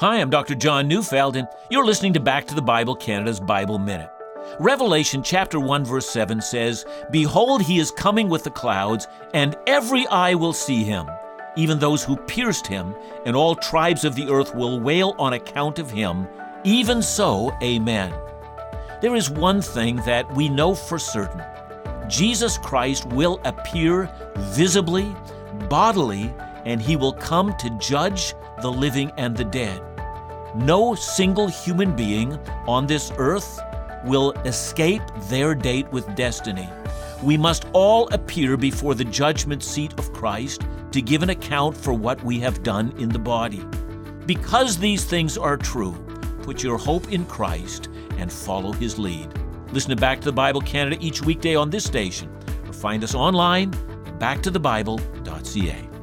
Hi, I'm Dr. John Neufeld, and you're listening to Back to the Bible Canada's Bible Minute. Revelation chapter 1 verse 7 says, "Behold, he is coming with the clouds, and every eye will see him, even those who pierced him, and all tribes of the earth will wail on account of him. Even so, amen." There is one thing that we know for certain. Jesus Christ will appear visibly, bodily, and he will come to judge the living and the dead. No single human being on this earth will escape their date with destiny. We must all appear before the judgment seat of Christ to give an account for what we have done in the body. Because these things are true, put your hope in Christ and follow his lead. Listen to Back to the Bible Canada each weekday on this station or find us online at backtothebible.ca.